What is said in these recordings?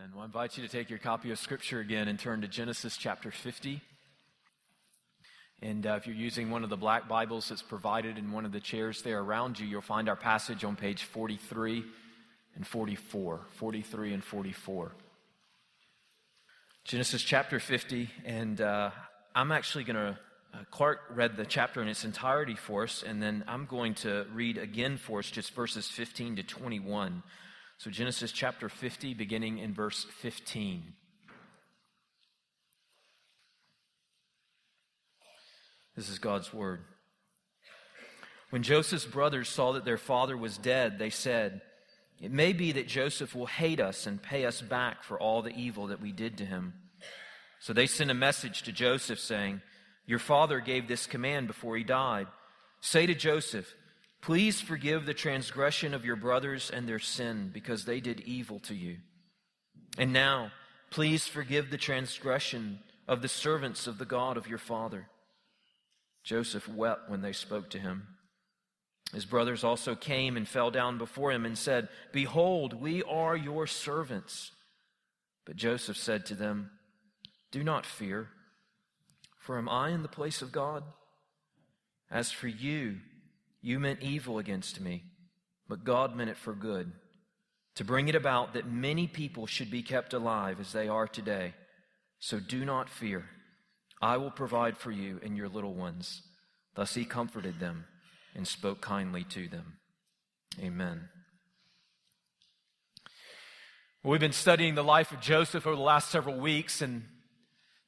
Well, I invite you to take your copy of Scripture again and turn to Genesis chapter 50. And uh, if you're using one of the black Bibles that's provided in one of the chairs there around you, you'll find our passage on page 43 and 44. 43 and 44. Genesis chapter 50. And uh, I'm actually going to, uh, Clark read the chapter in its entirety for us, and then I'm going to read again for us just verses 15 to 21. So, Genesis chapter 50, beginning in verse 15. This is God's word. When Joseph's brothers saw that their father was dead, they said, It may be that Joseph will hate us and pay us back for all the evil that we did to him. So they sent a message to Joseph saying, Your father gave this command before he died. Say to Joseph, Please forgive the transgression of your brothers and their sin, because they did evil to you. And now, please forgive the transgression of the servants of the God of your father. Joseph wept when they spoke to him. His brothers also came and fell down before him and said, Behold, we are your servants. But Joseph said to them, Do not fear, for am I in the place of God? As for you, you meant evil against me, but God meant it for good, to bring it about that many people should be kept alive as they are today. So do not fear. I will provide for you and your little ones. Thus he comforted them and spoke kindly to them. Amen. Well, we've been studying the life of Joseph over the last several weeks, and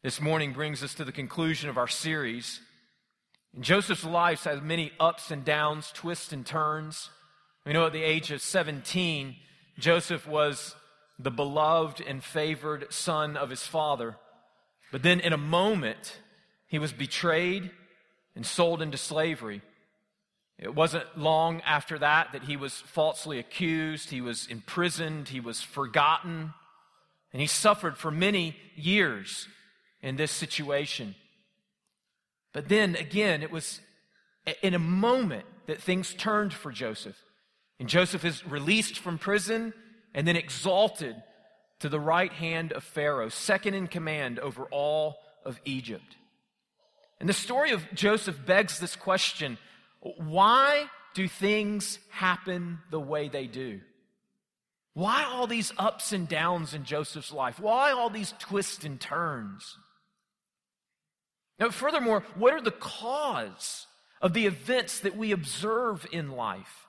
this morning brings us to the conclusion of our series. And Joseph's life has many ups and downs, twists and turns. We know at the age of 17, Joseph was the beloved and favored son of his father. But then in a moment, he was betrayed and sold into slavery. It wasn't long after that that he was falsely accused, he was imprisoned, he was forgotten, and he suffered for many years in this situation. But then again, it was in a moment that things turned for Joseph. And Joseph is released from prison and then exalted to the right hand of Pharaoh, second in command over all of Egypt. And the story of Joseph begs this question why do things happen the way they do? Why all these ups and downs in Joseph's life? Why all these twists and turns? Now, furthermore, what are the cause of the events that we observe in life?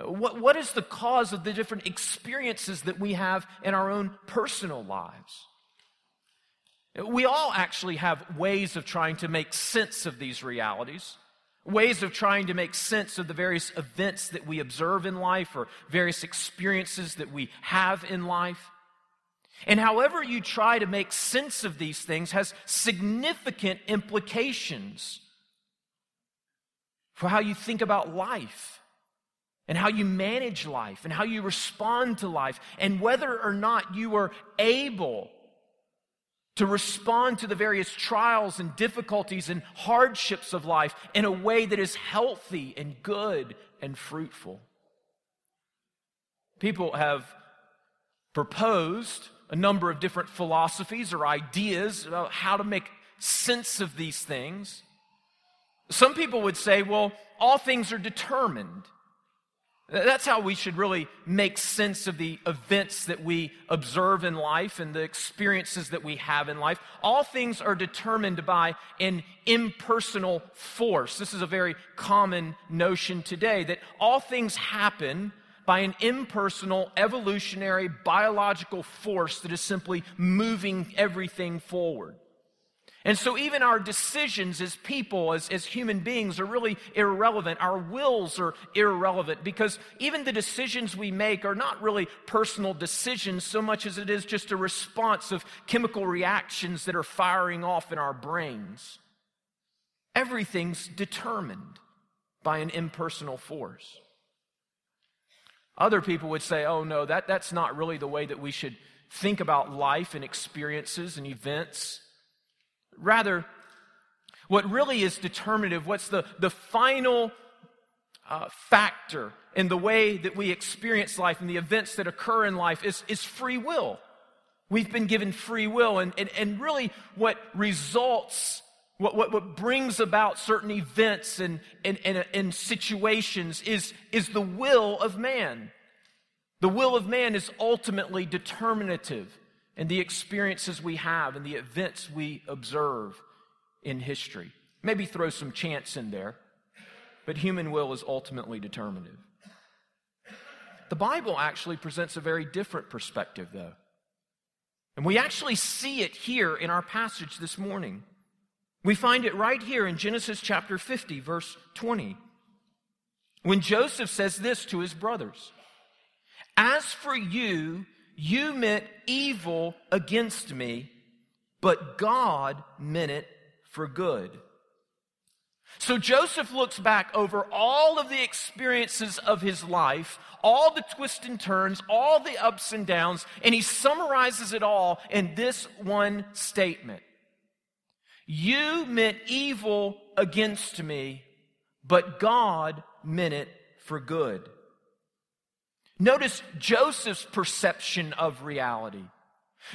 What, what is the cause of the different experiences that we have in our own personal lives? We all actually have ways of trying to make sense of these realities, ways of trying to make sense of the various events that we observe in life or various experiences that we have in life. And however you try to make sense of these things has significant implications for how you think about life and how you manage life and how you respond to life and whether or not you are able to respond to the various trials and difficulties and hardships of life in a way that is healthy and good and fruitful. People have proposed a number of different philosophies or ideas about how to make sense of these things. Some people would say, well, all things are determined. That's how we should really make sense of the events that we observe in life and the experiences that we have in life. All things are determined by an impersonal force. This is a very common notion today that all things happen by an impersonal, evolutionary, biological force that is simply moving everything forward. And so, even our decisions as people, as, as human beings, are really irrelevant. Our wills are irrelevant because even the decisions we make are not really personal decisions so much as it is just a response of chemical reactions that are firing off in our brains. Everything's determined by an impersonal force. Other people would say, oh no, that, that's not really the way that we should think about life and experiences and events. Rather, what really is determinative, what's the, the final uh, factor in the way that we experience life and the events that occur in life is, is free will. We've been given free will, and, and, and really what results, what, what, what brings about certain events and, and, and, and situations is, is the will of man. The will of man is ultimately determinative in the experiences we have and the events we observe in history. Maybe throw some chance in there, but human will is ultimately determinative. The Bible actually presents a very different perspective, though. And we actually see it here in our passage this morning. We find it right here in Genesis chapter 50, verse 20, when Joseph says this to his brothers As for you, you meant evil against me, but God meant it for good. So Joseph looks back over all of the experiences of his life, all the twists and turns, all the ups and downs, and he summarizes it all in this one statement You meant evil against me, but God meant it for good. Notice Joseph's perception of reality.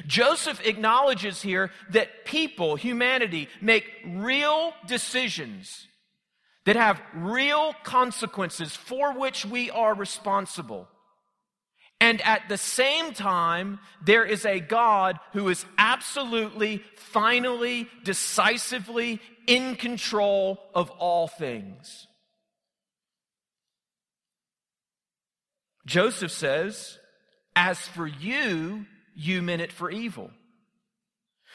Joseph acknowledges here that people, humanity, make real decisions that have real consequences for which we are responsible. And at the same time, there is a God who is absolutely, finally, decisively in control of all things. Joseph says, As for you, you meant it for evil.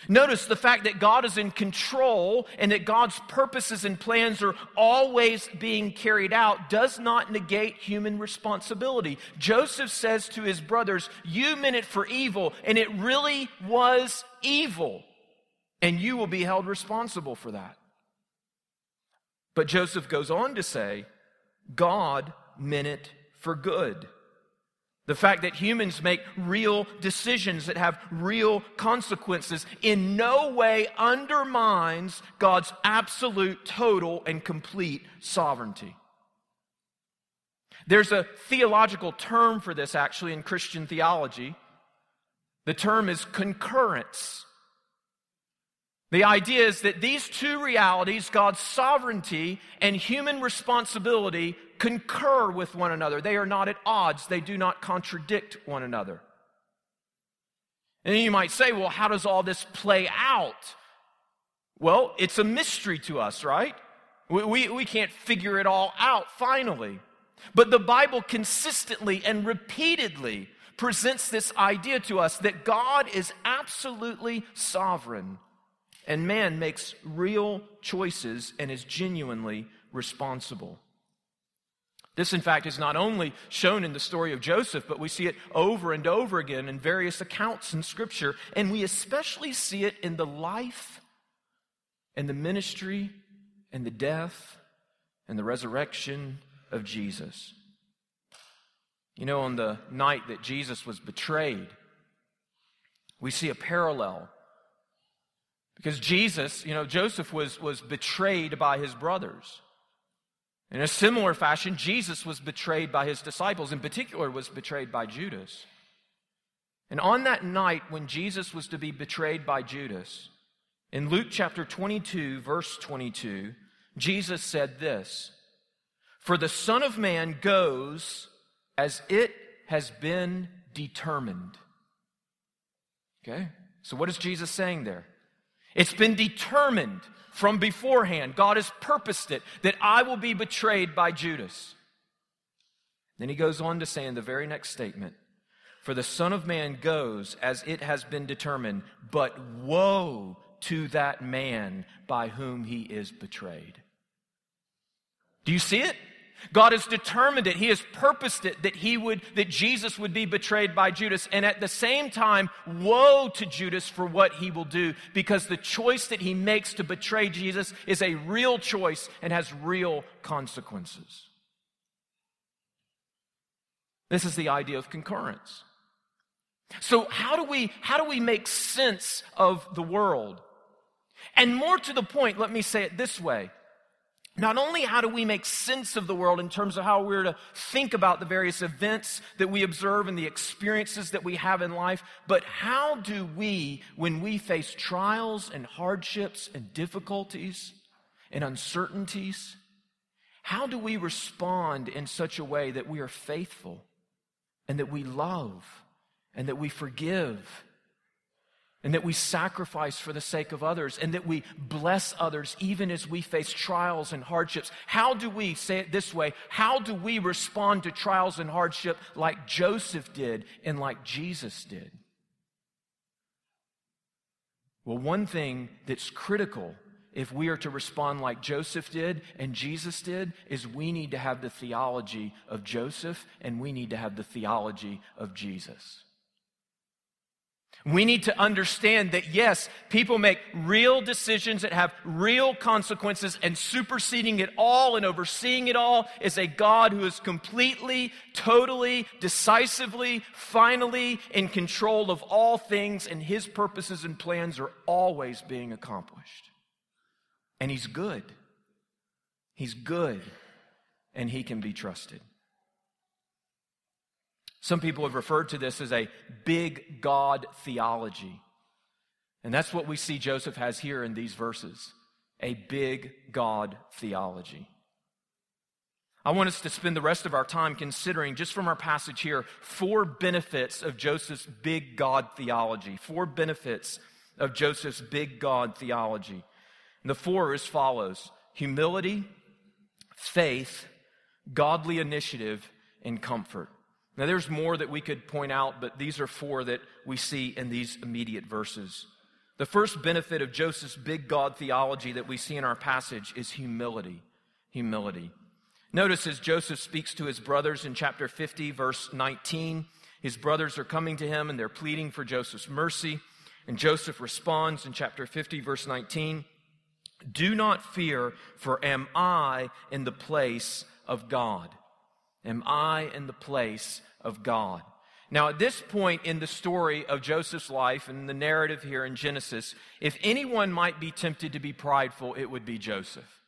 Notice the fact that God is in control and that God's purposes and plans are always being carried out does not negate human responsibility. Joseph says to his brothers, You meant it for evil, and it really was evil, and you will be held responsible for that. But Joseph goes on to say, God meant it for good. The fact that humans make real decisions that have real consequences in no way undermines God's absolute, total, and complete sovereignty. There's a theological term for this actually in Christian theology. The term is concurrence. The idea is that these two realities, God's sovereignty and human responsibility, concur with one another. They are not at odds, they do not contradict one another. And you might say, well, how does all this play out? Well, it's a mystery to us, right? We, we, we can't figure it all out finally. But the Bible consistently and repeatedly presents this idea to us that God is absolutely sovereign and man makes real choices and is genuinely responsible. This, in fact, is not only shown in the story of Joseph, but we see it over and over again in various accounts in Scripture. And we especially see it in the life and the ministry and the death and the resurrection of Jesus. You know, on the night that Jesus was betrayed, we see a parallel. Because Jesus, you know, Joseph was, was betrayed by his brothers. In a similar fashion, Jesus was betrayed by his disciples, in particular, was betrayed by Judas. And on that night when Jesus was to be betrayed by Judas, in Luke chapter 22, verse 22, Jesus said this For the Son of Man goes as it has been determined. Okay? So, what is Jesus saying there? It's been determined from beforehand. God has purposed it that I will be betrayed by Judas. Then he goes on to say in the very next statement For the Son of Man goes as it has been determined, but woe to that man by whom he is betrayed. Do you see it? God has determined it. He has purposed it that he would, that Jesus would be betrayed by Judas. And at the same time, woe to Judas for what he will do because the choice that he makes to betray Jesus is a real choice and has real consequences. This is the idea of concurrence. So how do we, how do we make sense of the world? And more to the point, let me say it this way. Not only how do we make sense of the world in terms of how we're to think about the various events that we observe and the experiences that we have in life, but how do we, when we face trials and hardships and difficulties and uncertainties, how do we respond in such a way that we are faithful and that we love and that we forgive and that we sacrifice for the sake of others, and that we bless others even as we face trials and hardships. How do we, say it this way, how do we respond to trials and hardship like Joseph did and like Jesus did? Well, one thing that's critical if we are to respond like Joseph did and Jesus did is we need to have the theology of Joseph and we need to have the theology of Jesus. We need to understand that yes, people make real decisions that have real consequences, and superseding it all and overseeing it all is a God who is completely, totally, decisively, finally in control of all things, and his purposes and plans are always being accomplished. And he's good. He's good, and he can be trusted. Some people have referred to this as a big God theology. And that's what we see Joseph has here in these verses a big God theology. I want us to spend the rest of our time considering, just from our passage here, four benefits of Joseph's big God theology. Four benefits of Joseph's big God theology. And the four as follows humility, faith, godly initiative, and comfort. Now, there's more that we could point out, but these are four that we see in these immediate verses. The first benefit of Joseph's big God theology that we see in our passage is humility. Humility. Notice as Joseph speaks to his brothers in chapter 50, verse 19, his brothers are coming to him and they're pleading for Joseph's mercy. And Joseph responds in chapter 50, verse 19 Do not fear, for am I in the place of God? Am I in the place of God. Now, at this point in the story of Joseph's life and the narrative here in Genesis, if anyone might be tempted to be prideful, it would be Joseph.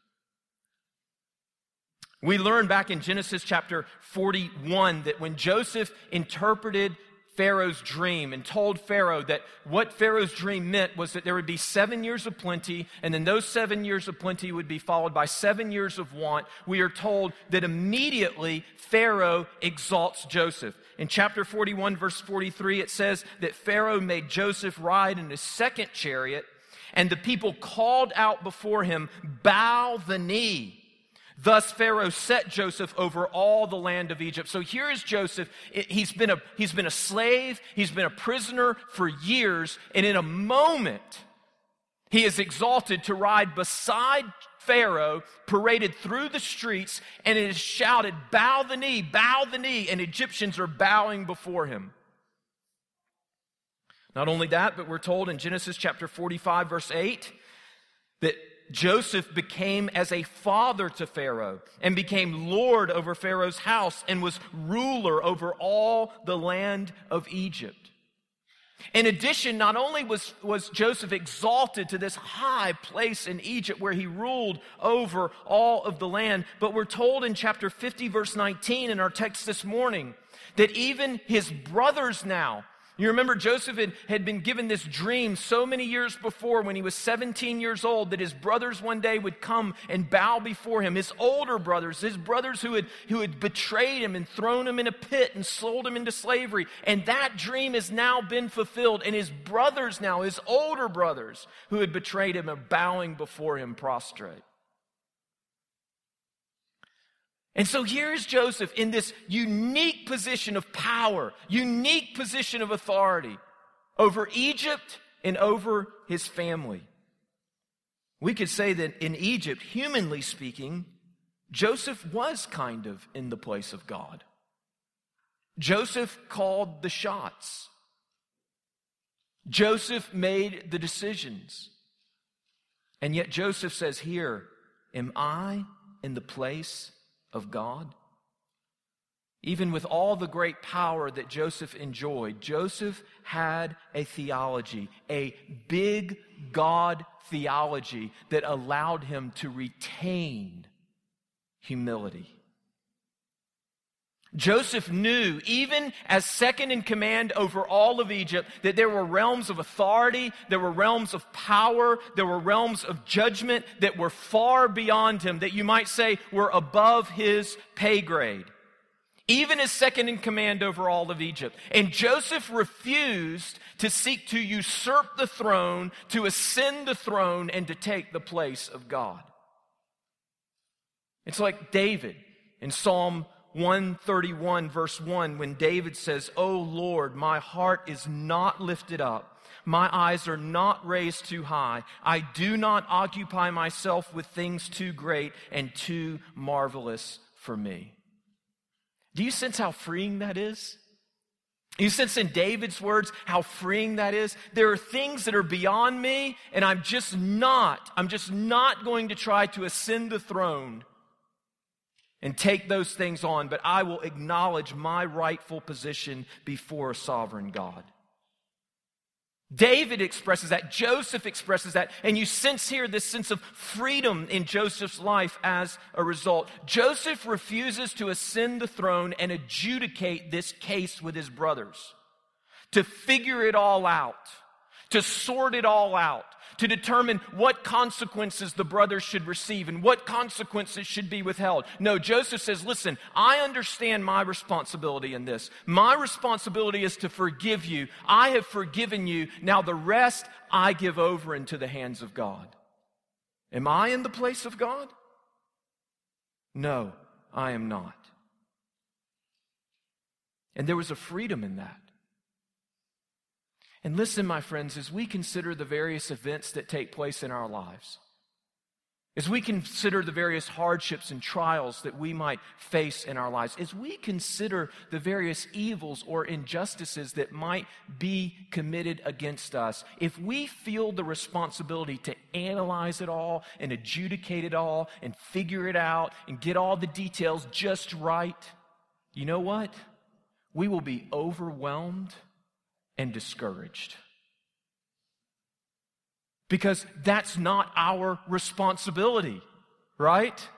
We learn back in Genesis chapter 41 that when Joseph interpreted Pharaoh's dream and told Pharaoh that what Pharaoh's dream meant was that there would be seven years of plenty, and then those seven years of plenty would be followed by seven years of want. We are told that immediately Pharaoh exalts Joseph. In chapter 41, verse 43, it says that Pharaoh made Joseph ride in his second chariot, and the people called out before him, Bow the knee. Thus Pharaoh set Joseph over all the land of Egypt. So here is Joseph. He's been a, he's been a slave. He's been a prisoner for years. And in a moment, he is exalted to ride beside Pharaoh, paraded through the streets, and it is shouted, Bow the knee, bow the knee. And Egyptians are bowing before him. Not only that, but we're told in Genesis chapter 45, verse 8, that Joseph became as a father to Pharaoh and became Lord over Pharaoh's house and was ruler over all the land of Egypt. In addition, not only was, was Joseph exalted to this high place in Egypt where he ruled over all of the land, but we're told in chapter 50, verse 19 in our text this morning that even his brothers now you remember Joseph had, been given this dream so many years before when he was 17 years old that his brothers one day would come and bow before him. His older brothers, his brothers who had, who had betrayed him and thrown him in a pit and sold him into slavery. And that dream has now been fulfilled. And his brothers now, his older brothers who had betrayed him, are bowing before him prostrate. And so here's Joseph in this unique position of power, unique position of authority over Egypt and over his family. We could say that in Egypt, humanly speaking, Joseph was kind of in the place of God. Joseph called the shots. Joseph made the decisions. And yet Joseph says here, Am I in the place of God? Even with all the great power that Joseph enjoyed, Joseph had a theology, a big God theology that allowed him to retain humility. Joseph knew, even as second in command over all of Egypt, that there were realms of authority, there were realms of power, there were realms of judgment that were far beyond him, that you might say were above his pay grade. Even as second in command over all of Egypt. And Joseph refused to seek to usurp the throne, to ascend the throne, and to take the place of God. It's like David in Psalm 131, verse 1, when David says, O Lord, my heart is not lifted up. My eyes are not raised too high. I do not occupy myself with things too great and too marvelous for me. Do you sense how freeing that is? You sense in David's words how freeing that is? There are things that are beyond me, and I'm just not, I'm just not going to try to ascend the throne and take those things on, but I will acknowledge my rightful position before a sovereign God. David expresses that, Joseph expresses that, and you sense here this sense of freedom in Joseph's life as a result. Joseph refuses to ascend the throne and adjudicate this case with his brothers, to figure it all out, to sort it all out, to determine what consequences the brothers should receive and what consequences should be withheld. No, Joseph says, listen, I understand my responsibility in this. My responsibility is to forgive you. I have forgiven you. Now the rest I give over into the hands of God. Am I in the place of God? No, I am not. And there was a freedom in that. And listen, my friends, as we consider the various events that take place in our lives, as we consider the various hardships and trials that we might face in our lives, as we consider the various evils or injustices that might be committed against us, if we feel the responsibility to analyze it all and adjudicate it all and figure it out and get all the details just right, you know what? We will be overwhelmed and discouraged. Because that's not our responsibility, right?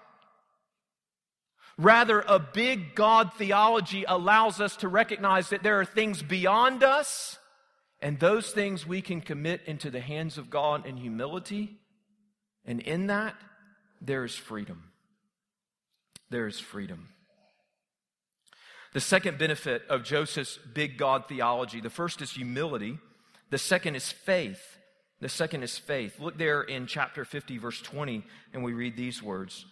Rather, a big God theology allows us to recognize that there are things beyond us, and those things we can commit into the hands of God in humility. And in that, there is freedom. There is freedom. The second benefit of Joseph's big God theology the first is humility, the second is faith. The second is faith. Look there in chapter 50, verse 20, and we read these words.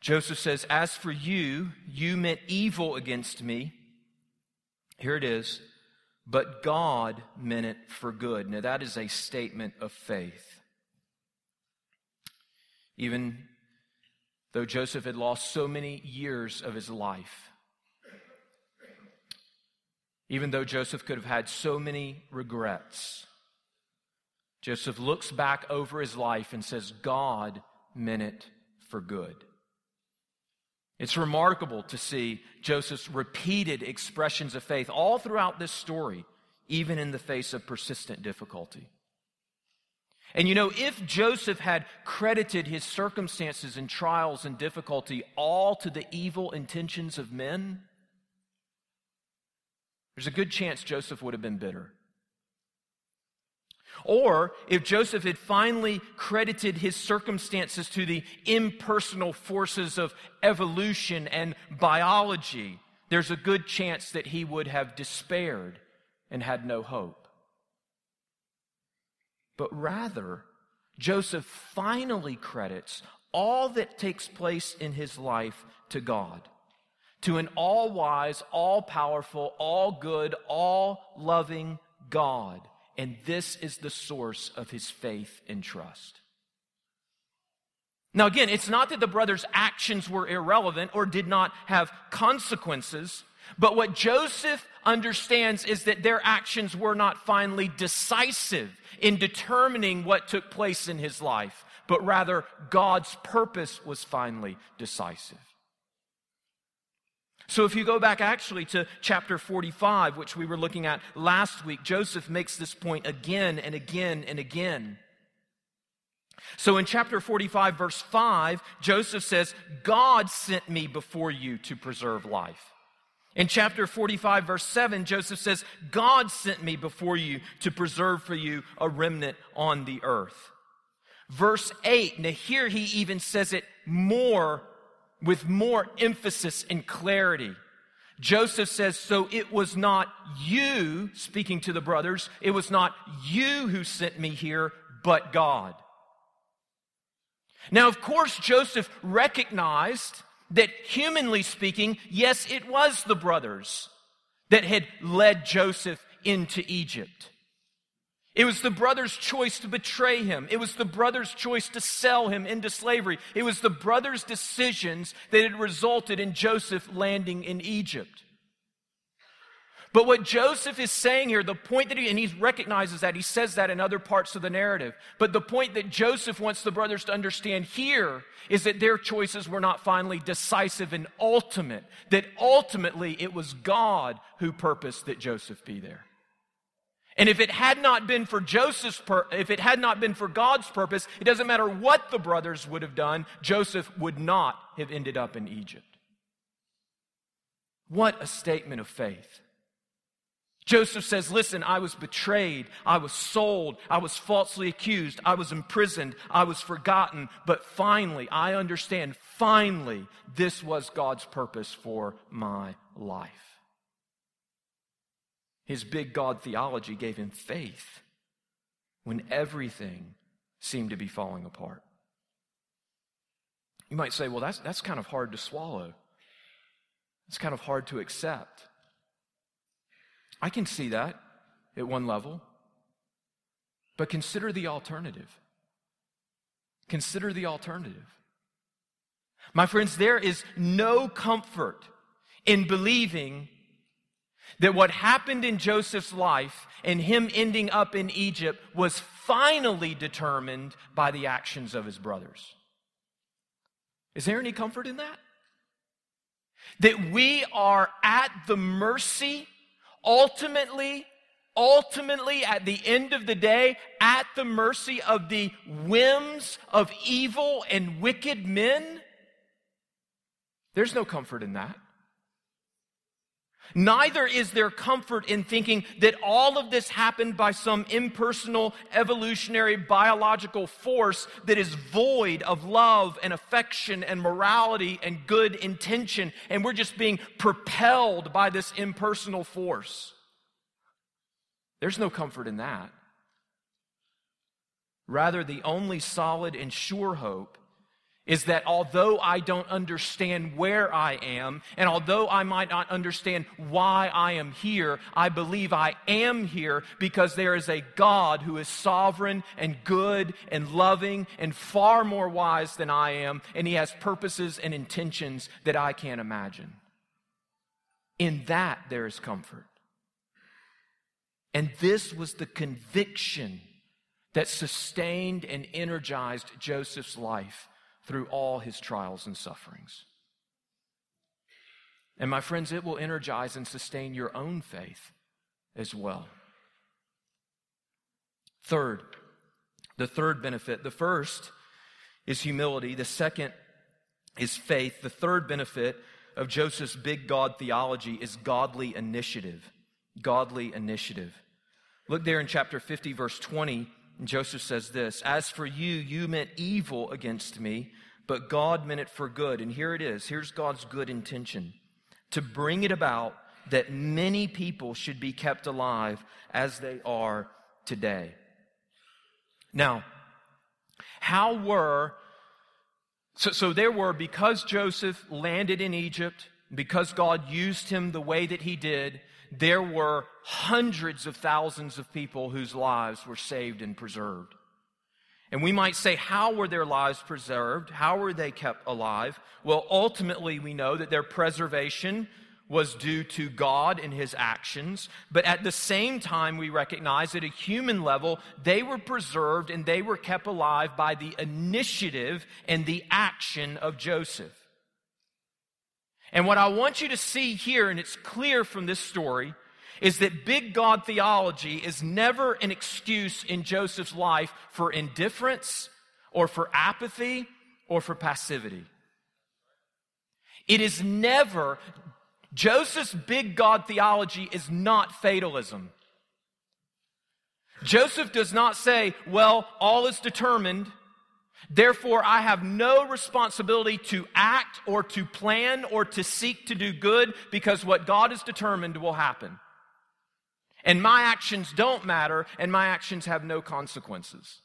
Joseph says, As for you, you meant evil against me. Here it is. But God meant it for good. Now, that is a statement of faith. Even though Joseph had lost so many years of his life, even though Joseph could have had so many regrets, Joseph looks back over his life and says, God meant it for good. It's remarkable to see Joseph's repeated expressions of faith all throughout this story, even in the face of persistent difficulty. And you know, if Joseph had credited his circumstances and trials and difficulty all to the evil intentions of men, there's a good chance Joseph would have been bitter. Or if Joseph had finally credited his circumstances to the impersonal forces of evolution and biology, there's a good chance that he would have despaired and had no hope. But rather, Joseph finally credits all that takes place in his life to God to an all wise, all powerful, all good, all loving God. And this is the source of his faith and trust. Now, again, it's not that the brothers' actions were irrelevant or did not have consequences, but what Joseph understands is that their actions were not finally decisive in determining what took place in his life, but rather God's purpose was finally decisive. So, if you go back actually to chapter 45, which we were looking at last week, Joseph makes this point again and again and again. So in chapter 45, verse 5, Joseph says, God sent me before you to preserve life. In chapter 45, verse 7, Joseph says, God sent me before you to preserve for you a remnant on the earth. Verse 8, now here he even says it more, with more emphasis and clarity. Joseph says, So it was not you, speaking to the brothers, it was not you who sent me here, but God. Now, of course, Joseph recognized that humanly speaking, yes, it was the brothers that had led Joseph into Egypt. It was the brothers' choice to betray him. It was the brothers' choice to sell him into slavery. It was the brothers' decisions that had resulted in Joseph landing in Egypt. But what Joseph is saying here, the point that he, and he recognizes that, he says that in other parts of the narrative. But the point that Joseph wants the brothers to understand here is that their choices were not finally decisive and ultimate, that ultimately it was God who purposed that Joseph be there. And if it had not been for Joseph's, pur- if it had not been for God's purpose, it doesn't matter what the brothers would have done, Joseph would not have ended up in Egypt. What a statement of faith. Joseph says, Listen, I was betrayed, I was sold, I was falsely accused, I was imprisoned, I was forgotten, but finally, I understand, finally, this was God's purpose for my life. His big God theology gave him faith when everything seemed to be falling apart. You might say, well, that's, that's kind of hard to swallow. It's kind of hard to accept. I can see that at one level. But consider the alternative. Consider the alternative. My friends, there is no comfort in believing that what happened in Joseph's life and him ending up in Egypt was finally determined by the actions of his brothers. Is there any comfort in that? That we are at the mercy ultimately, ultimately, at the end of the day, at the mercy of the whims of evil and wicked men? There's no comfort in that. Neither is there comfort in thinking that all of this happened by some impersonal, evolutionary, biological force that is void of love and affection and morality and good intention, and we're just being propelled by this impersonal force. There's no comfort in that. Rather, the only solid and sure hope is that although I don't understand where I am, and although I might not understand why I am here, I believe I am here because there is a God who is sovereign and good and loving and far more wise than I am, and He has purposes and intentions that I can't imagine. In that, there is comfort. And this was the conviction that sustained and energized Joseph's life through all his trials and sufferings. And my friends, it will energize and sustain your own faith as well. Third, the third benefit. The first is humility. The second is faith. The third benefit of Joseph's big God theology is godly initiative. Godly initiative. Look there in chapter 50, verse 20. Joseph says this As for you, you meant evil against me, but God meant it for good. And here it is. Here's God's good intention to bring it about that many people should be kept alive as they are today. Now, how were, so, so there were, because Joseph landed in Egypt, because God used him the way that he did, there were hundreds of thousands of people whose lives were saved and preserved. And we might say, how were their lives preserved? How were they kept alive? Well, ultimately, we know that their preservation was due to God and his actions. But at the same time, we recognize at a human level, they were preserved and they were kept alive by the initiative and the action of Joseph. And what I want you to see here, and it's clear from this story, is that big God theology is never an excuse in Joseph's life for indifference or for apathy or for passivity. It is never, Joseph's big God theology is not fatalism. Joseph does not say, well, all is determined. Therefore, I have no responsibility to act or to plan or to seek to do good because what God has determined will happen. And my actions don't matter and my actions have no consequences.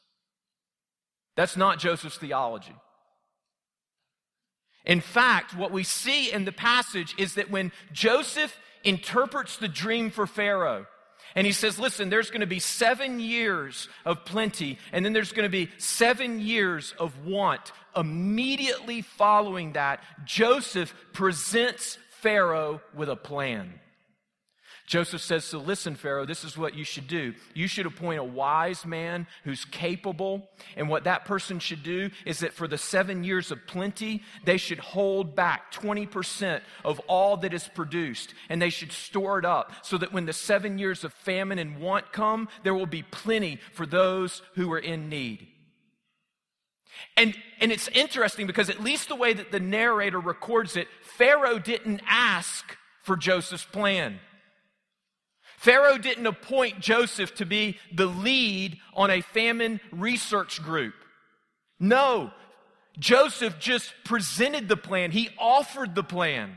That's not Joseph's theology. In fact, what we see in the passage is that when Joseph interprets the dream for Pharaoh, and he says, Listen, there's going to be seven years of plenty, and then there's going to be seven years of want. Immediately following that, Joseph presents Pharaoh with a plan. Joseph says, So listen, Pharaoh, this is what you should do. You should appoint a wise man who's capable. And what that person should do is that for the seven years of plenty, they should hold back 20% of all that is produced. And they should store it up so that when the seven years of famine and want come, there will be plenty for those who are in need. And, and it's interesting because, at least the way that the narrator records it, Pharaoh didn't ask for Joseph's plan. Pharaoh didn't appoint Joseph to be the lead on a famine research group. No, Joseph just presented the plan, he offered the plan.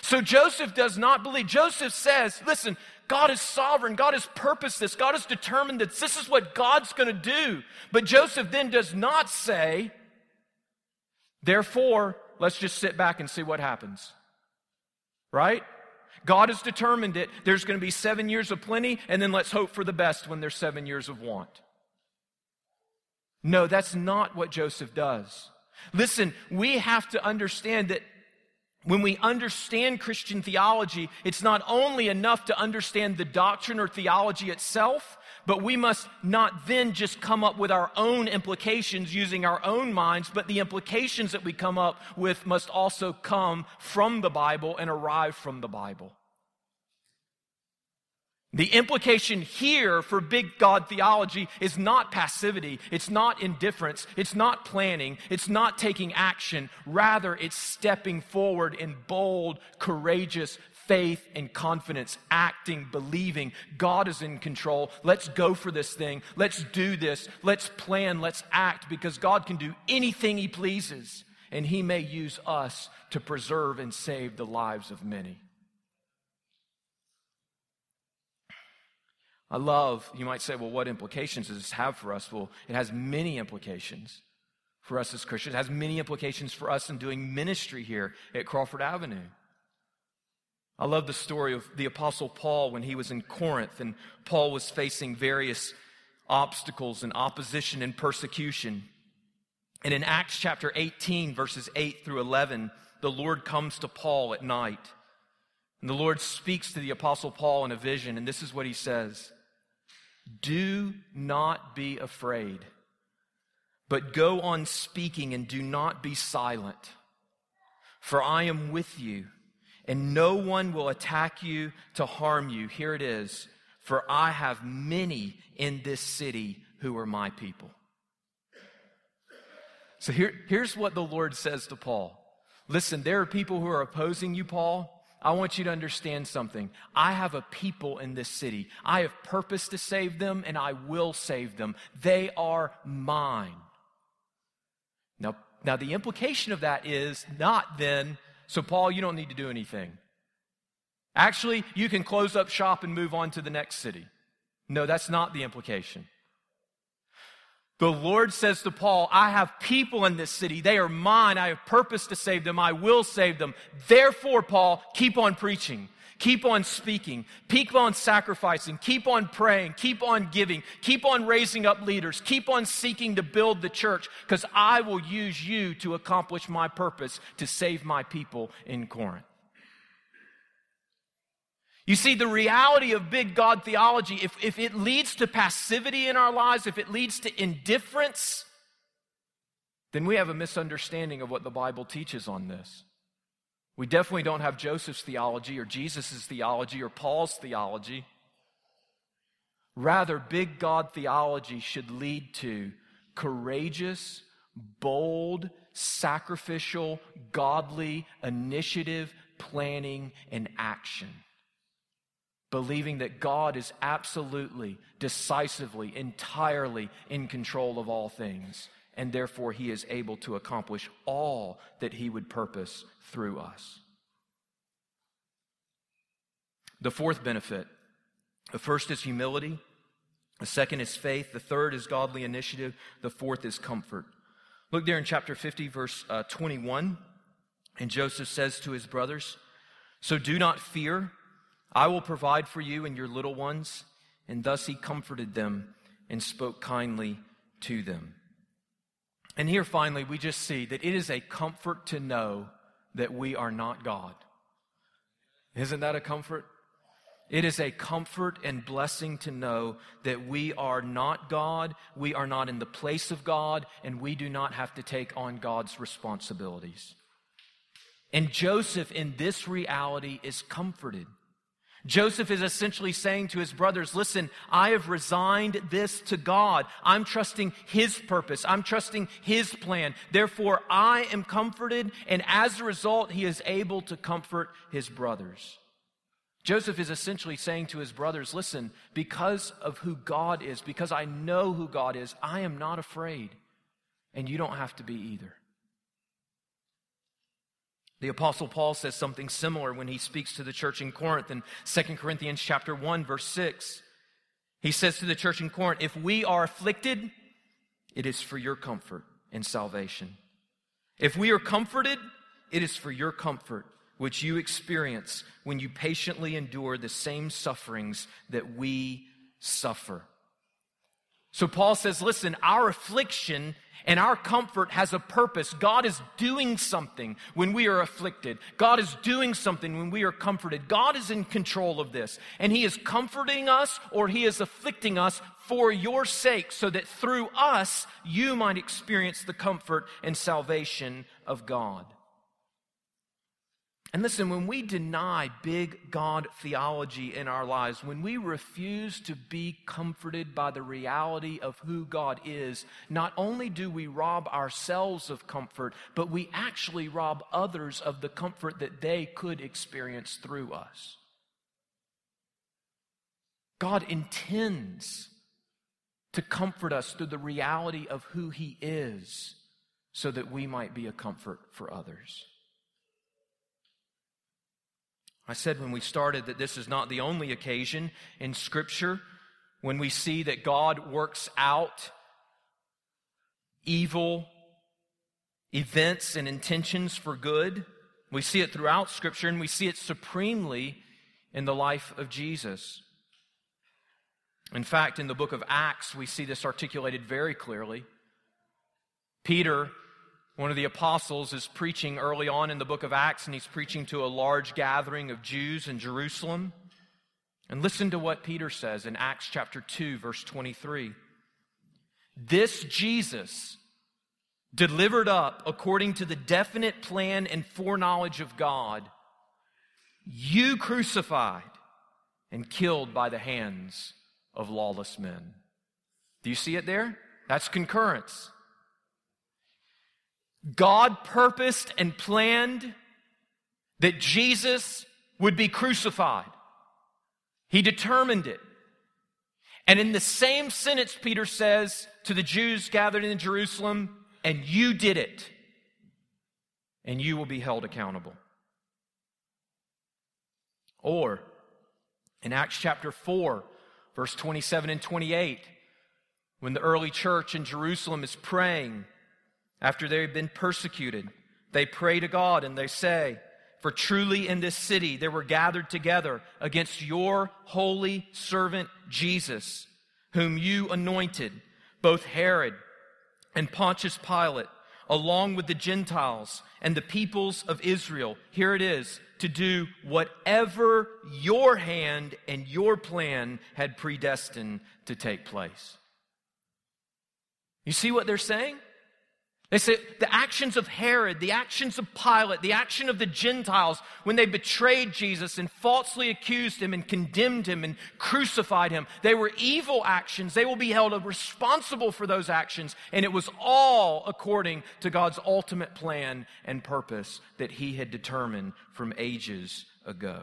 So Joseph does not believe. Joseph says, listen, God is sovereign. God has purposed this. God has determined that this is what God's going to do. But Joseph then does not say, therefore, let's just sit back and see what happens. Right? God has determined it. There's going to be seven years of plenty, and then let's hope for the best when there's seven years of want. No, that's not what Joseph does. Listen, we have to understand that when we understand Christian theology, it's not only enough to understand the doctrine or theology itself, but we must not then just come up with our own implications using our own minds, but the implications that we come up with must also come from the Bible and arrive from the Bible. The implication here for big God theology is not passivity, it's not indifference, it's not planning, it's not taking action. Rather, it's stepping forward in bold, courageous faith and confidence, acting, believing God is in control. Let's go for this thing. Let's do this. Let's plan. Let's act because God can do anything He pleases, and He may use us to preserve and save the lives of many. I love, you might say, well, what implications does this have for us? Well, it has many implications for us as Christians. It has many implications for us in doing ministry here at Crawford Avenue. I love the story of the Apostle Paul when he was in Corinth and Paul was facing various obstacles and opposition and persecution. And in Acts chapter 18, verses 8 through 11, the Lord comes to Paul at night. And the Lord speaks to the Apostle Paul in a vision, and this is what he says Do not be afraid, but go on speaking and do not be silent, for I am with you and no one will attack you to harm you. Here it is. For I have many in this city who are my people. So here, here's what the Lord says to Paul Listen, there are people who are opposing you, Paul. I want you to understand something. I have a people in this city. I have purpose to save them, and I will save them. They are mine. Now, now the implication of that is not then so, Paul, you don't need to do anything. Actually, you can close up shop and move on to the next city. No, that's not the implication. The Lord says to Paul, I have people in this city. They are mine. I have purpose to save them. I will save them. Therefore, Paul, keep on preaching. Keep on speaking. Keep on sacrificing. Keep on praying. Keep on giving. Keep on raising up leaders. Keep on seeking to build the church because I will use you to accomplish my purpose to save my people in Corinth. You see, the reality of big God theology, if, if it leads to passivity in our lives, if it leads to indifference, then we have a misunderstanding of what the Bible teaches on this. We definitely don't have Joseph's theology or Jesus' theology or Paul's theology. Rather, big God theology should lead to courageous, bold, sacrificial, godly initiative, planning, and action. Believing that God is absolutely, decisively, entirely in control of all things, and therefore he is able to accomplish all that he would purpose through us. The fourth benefit the first is humility, the second is faith, the third is godly initiative, the fourth is comfort. Look there in chapter 50, verse uh, 21. And Joseph says to his brothers, So do not fear. I will provide for you and your little ones. And thus he comforted them and spoke kindly to them. And here finally, we just see that it is a comfort to know that we are not God. Isn't that a comfort? It is a comfort and blessing to know that we are not God, we are not in the place of God, and we do not have to take on God's responsibilities. And Joseph, in this reality, is comforted. Joseph is essentially saying to his brothers, listen, I have resigned this to God. I'm trusting his purpose. I'm trusting his plan. Therefore, I am comforted, and as a result, he is able to comfort his brothers. Joseph is essentially saying to his brothers, listen, because of who God is, because I know who God is, I am not afraid. And you don't have to be either. The apostle Paul says something similar when he speaks to the church in Corinth in 2 Corinthians chapter 1 verse 6. He says to the church in Corinth, if we are afflicted, it is for your comfort and salvation. If we are comforted, it is for your comfort which you experience when you patiently endure the same sufferings that we suffer. So Paul says, listen, our affliction and our comfort has a purpose. God is doing something when we are afflicted. God is doing something when we are comforted. God is in control of this. And He is comforting us or He is afflicting us for your sake so that through us you might experience the comfort and salvation of God. And listen, when we deny big God theology in our lives, when we refuse to be comforted by the reality of who God is, not only do we rob ourselves of comfort, but we actually rob others of the comfort that they could experience through us. God intends to comfort us through the reality of who He is so that we might be a comfort for others. I said when we started that this is not the only occasion in Scripture when we see that God works out evil events and intentions for good. We see it throughout Scripture and we see it supremely in the life of Jesus. In fact, in the book of Acts, we see this articulated very clearly. Peter one of the apostles is preaching early on in the book of Acts, and he's preaching to a large gathering of Jews in Jerusalem. And listen to what Peter says in Acts chapter 2, verse 23. This Jesus, delivered up according to the definite plan and foreknowledge of God, you crucified and killed by the hands of lawless men. Do you see it there? That's concurrence. God purposed and planned that Jesus would be crucified. He determined it. And in the same sentence, Peter says to the Jews gathered in Jerusalem, and you did it, and you will be held accountable. Or in Acts chapter 4, verse 27 and 28, when the early church in Jerusalem is praying, after they've been persecuted, they pray to God and they say, For truly in this city they were gathered together against your holy servant Jesus, whom you anointed, both Herod and Pontius Pilate, along with the Gentiles and the peoples of Israel. Here it is to do whatever your hand and your plan had predestined to take place. You see what they're saying? They say the actions of Herod, the actions of Pilate, the action of the Gentiles when they betrayed Jesus and falsely accused him and condemned him and crucified him, they were evil actions. They will be held responsible for those actions. And it was all according to God's ultimate plan and purpose that he had determined from ages ago.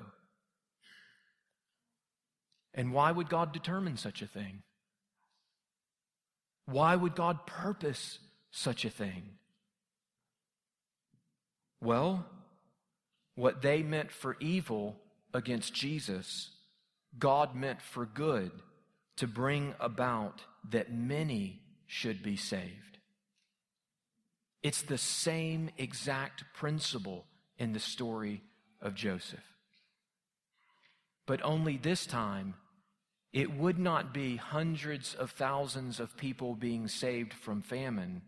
And why would God determine such a thing? Why would God purpose such a thing? Well, what they meant for evil against Jesus, God meant for good to bring about that many should be saved. It's the same exact principle in the story of Joseph. But only this time, it would not be hundreds of thousands of people being saved from famine,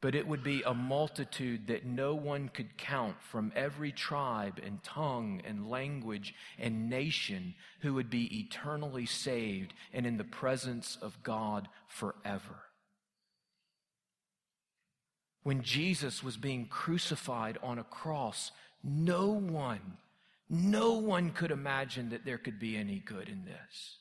but it would be a multitude that no one could count from every tribe and tongue and language and nation who would be eternally saved and in the presence of God forever. When Jesus was being crucified on a cross, no one, no one could imagine that there could be any good in this.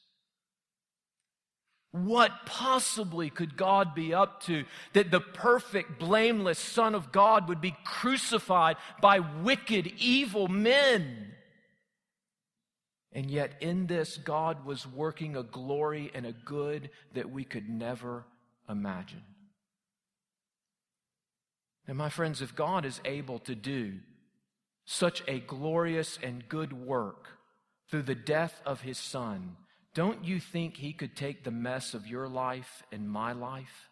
What possibly could God be up to that the perfect, blameless Son of God would be crucified by wicked, evil men? And yet, in this, God was working a glory and a good that we could never imagine. And, my friends, if God is able to do such a glorious and good work through the death of his Son, don't you think he could take the mess of your life and my life?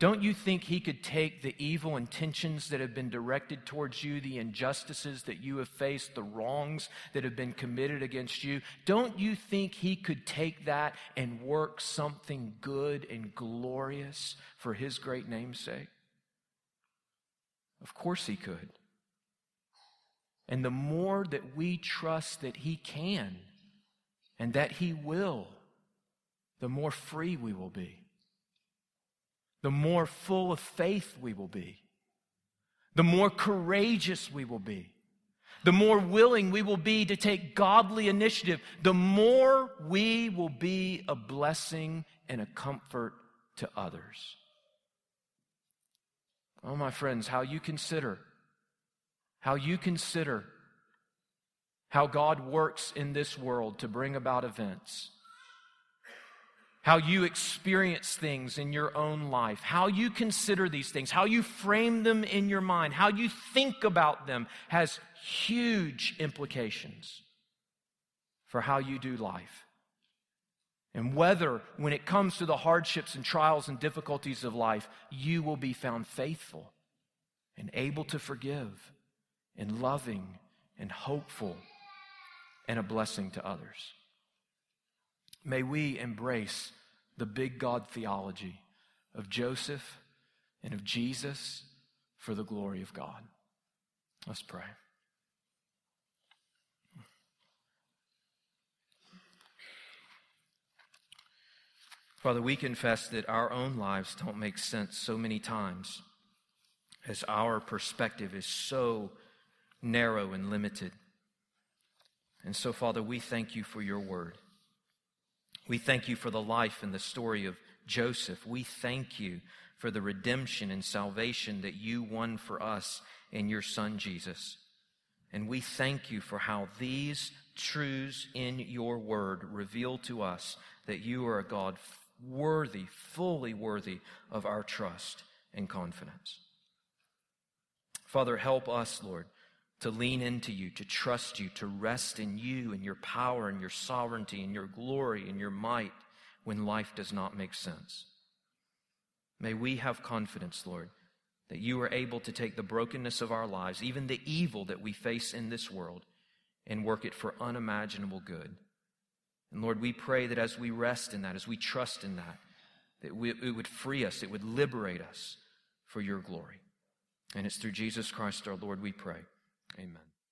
Don't you think he could take the evil intentions that have been directed towards you, the injustices that you have faced, the wrongs that have been committed against you? Don't you think he could take that and work something good and glorious for his great name's sake? Of course he could. And the more that we trust that he can, and that He will, the more free we will be, the more full of faith we will be, the more courageous we will be, the more willing we will be to take godly initiative, the more we will be a blessing and a comfort to others. Oh, my friends, how you consider, how you consider how God works in this world to bring about events, how you experience things in your own life, how you consider these things, how you frame them in your mind, how you think about them has huge implications for how you do life. And whether, when it comes to the hardships and trials and difficulties of life, you will be found faithful and able to forgive and loving and hopeful and a blessing to others. May we embrace the big God theology of Joseph and of Jesus for the glory of God. Let's pray. Father, we confess that our own lives don't make sense so many times as our perspective is so narrow and limited. And so, Father, we thank you for your word. We thank you for the life and the story of Joseph. We thank you for the redemption and salvation that you won for us in your Son, Jesus. And we thank you for how these truths in your word reveal to us that you are a God worthy, fully worthy of our trust and confidence. Father, help us, Lord to lean into you, to trust you, to rest in you and your power and your sovereignty and your glory and your might when life does not make sense. May we have confidence, Lord, that you are able to take the brokenness of our lives, even the evil that we face in this world, and work it for unimaginable good. And Lord, we pray that as we rest in that, as we trust in that, that we, it would free us, it would liberate us for your glory. And it's through Jesus Christ our Lord we pray. Amen.